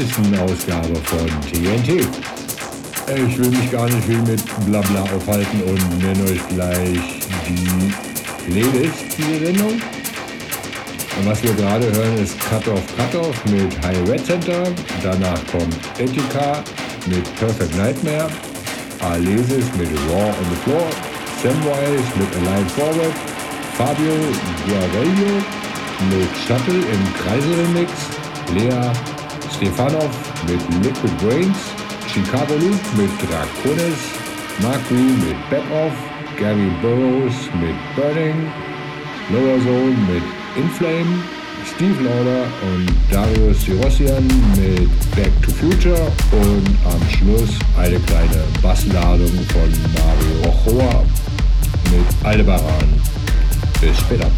50. Ausgabe von TNT. Ich will mich gar nicht viel mit Blabla aufhalten und nenne euch gleich die Playlist dieser Sendung. Und was wir gerade hören ist Cut Off Cut Off mit High Red Center, danach kommt Etika mit Perfect Nightmare, Alesis mit Raw on the Floor, Samwise mit Align Forward, Fabio Guarello mit Shuttle im Kreisel Remix, Lea Stefanov mit Liquid Brains, Chicago Loop mit Draconis, Mark Green mit Back Off, Gary Burrows mit Burning, Lower Zone mit Inflame, Steve Lauder und Darius Sirossian mit Back to Future und am Schluss eine kleine Bassladung von Mario Ochoa mit Aldebaran. Bis später.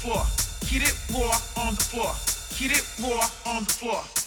floor. Get it raw on the floor. Keep it raw on the floor.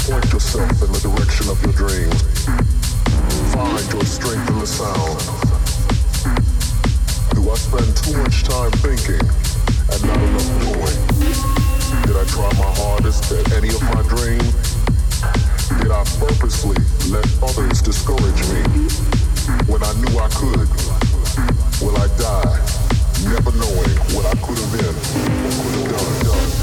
Point yourself in the direction of your dreams. Find your strength in the sound. Do I spend too much time thinking and not enough doing? Did I try my hardest at any of my dreams? Did I purposely let others discourage me when I knew I could? Will I die never knowing what I could have been or could have done? done.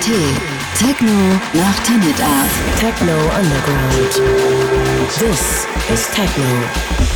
TNT. Techno nach Tanit. Techno Underground. This is. Techno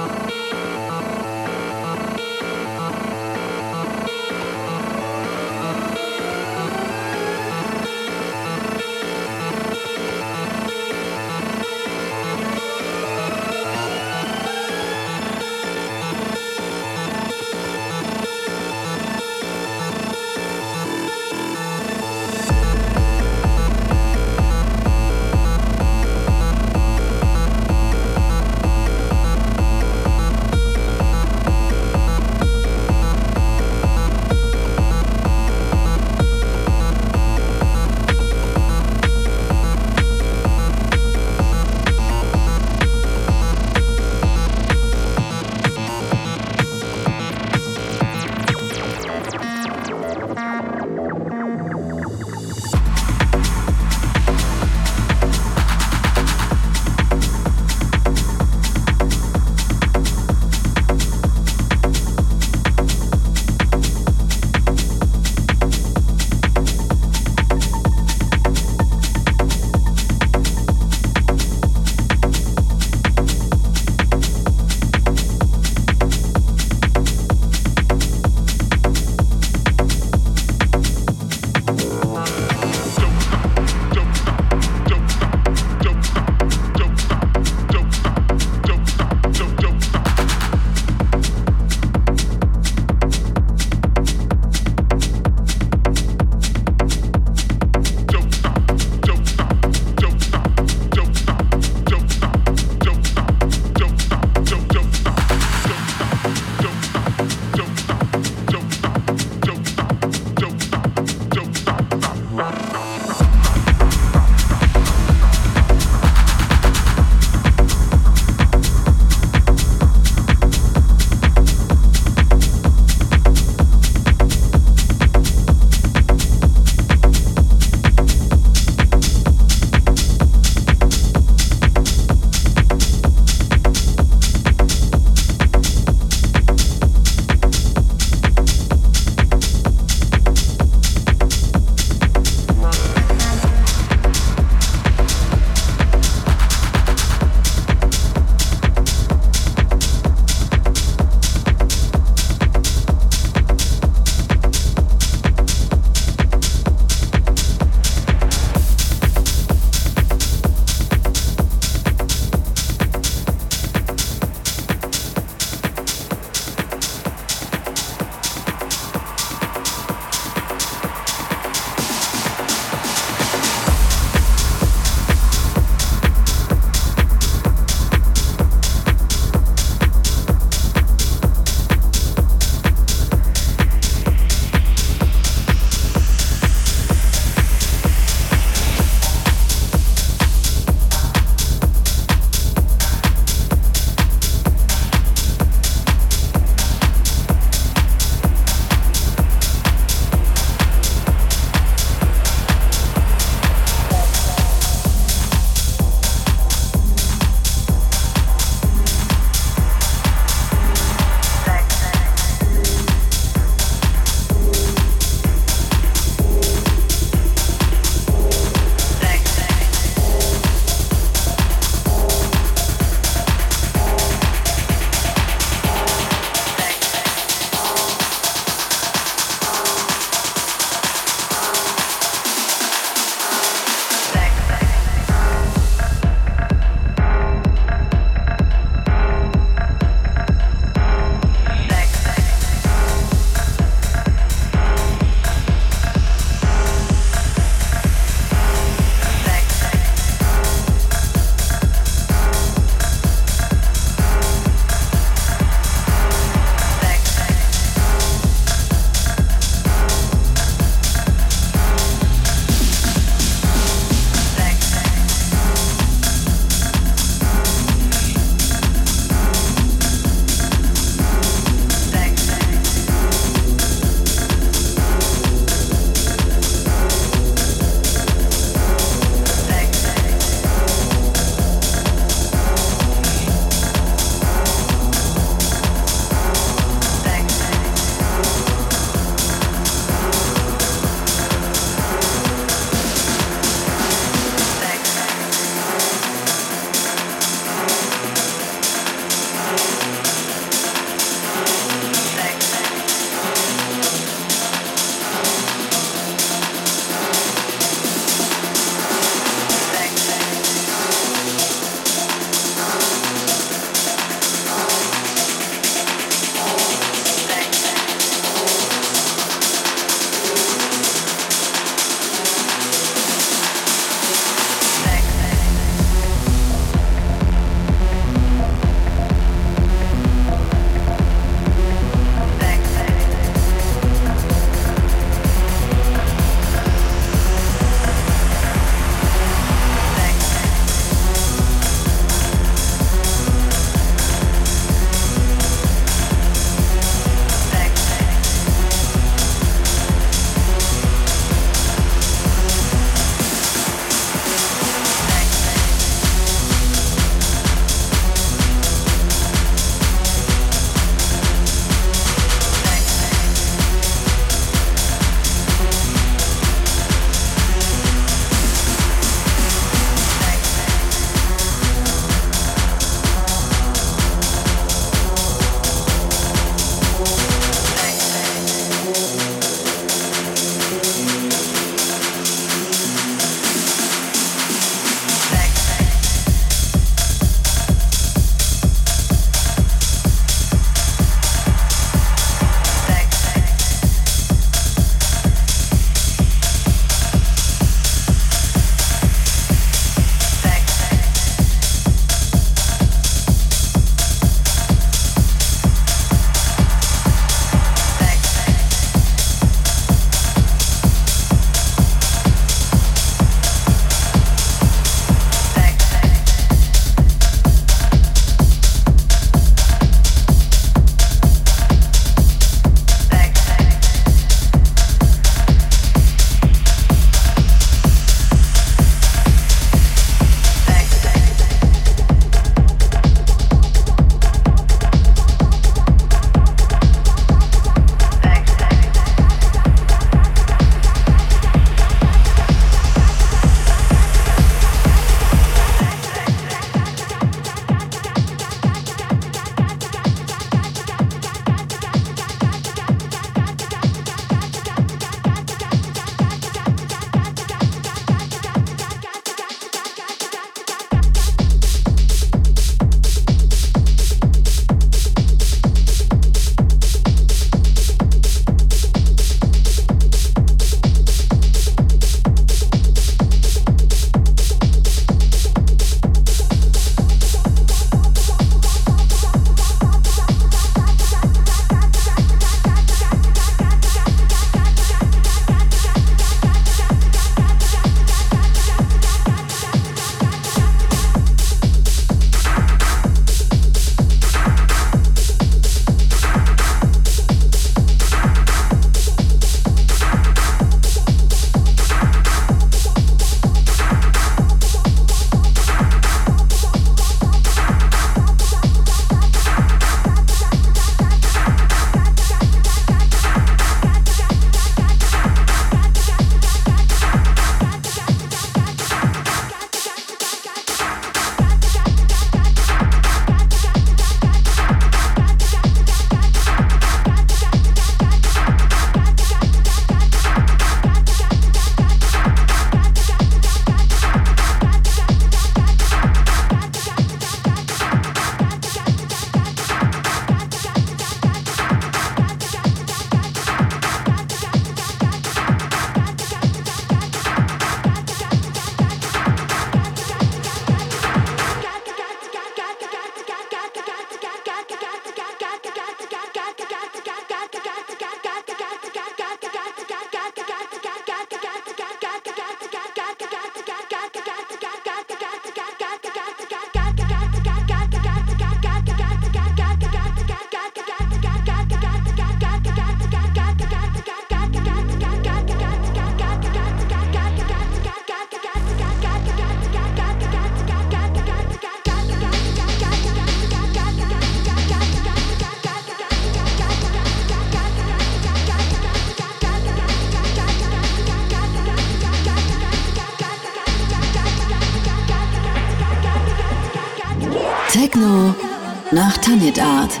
nach Tanit Art.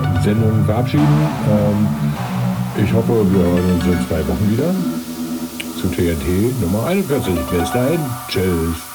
Der Sendung verabschieden. Ähm, ich hoffe, wir hören uns in zwei Wochen wieder zu TNT Nummer 41. Bis dahin, tschüss.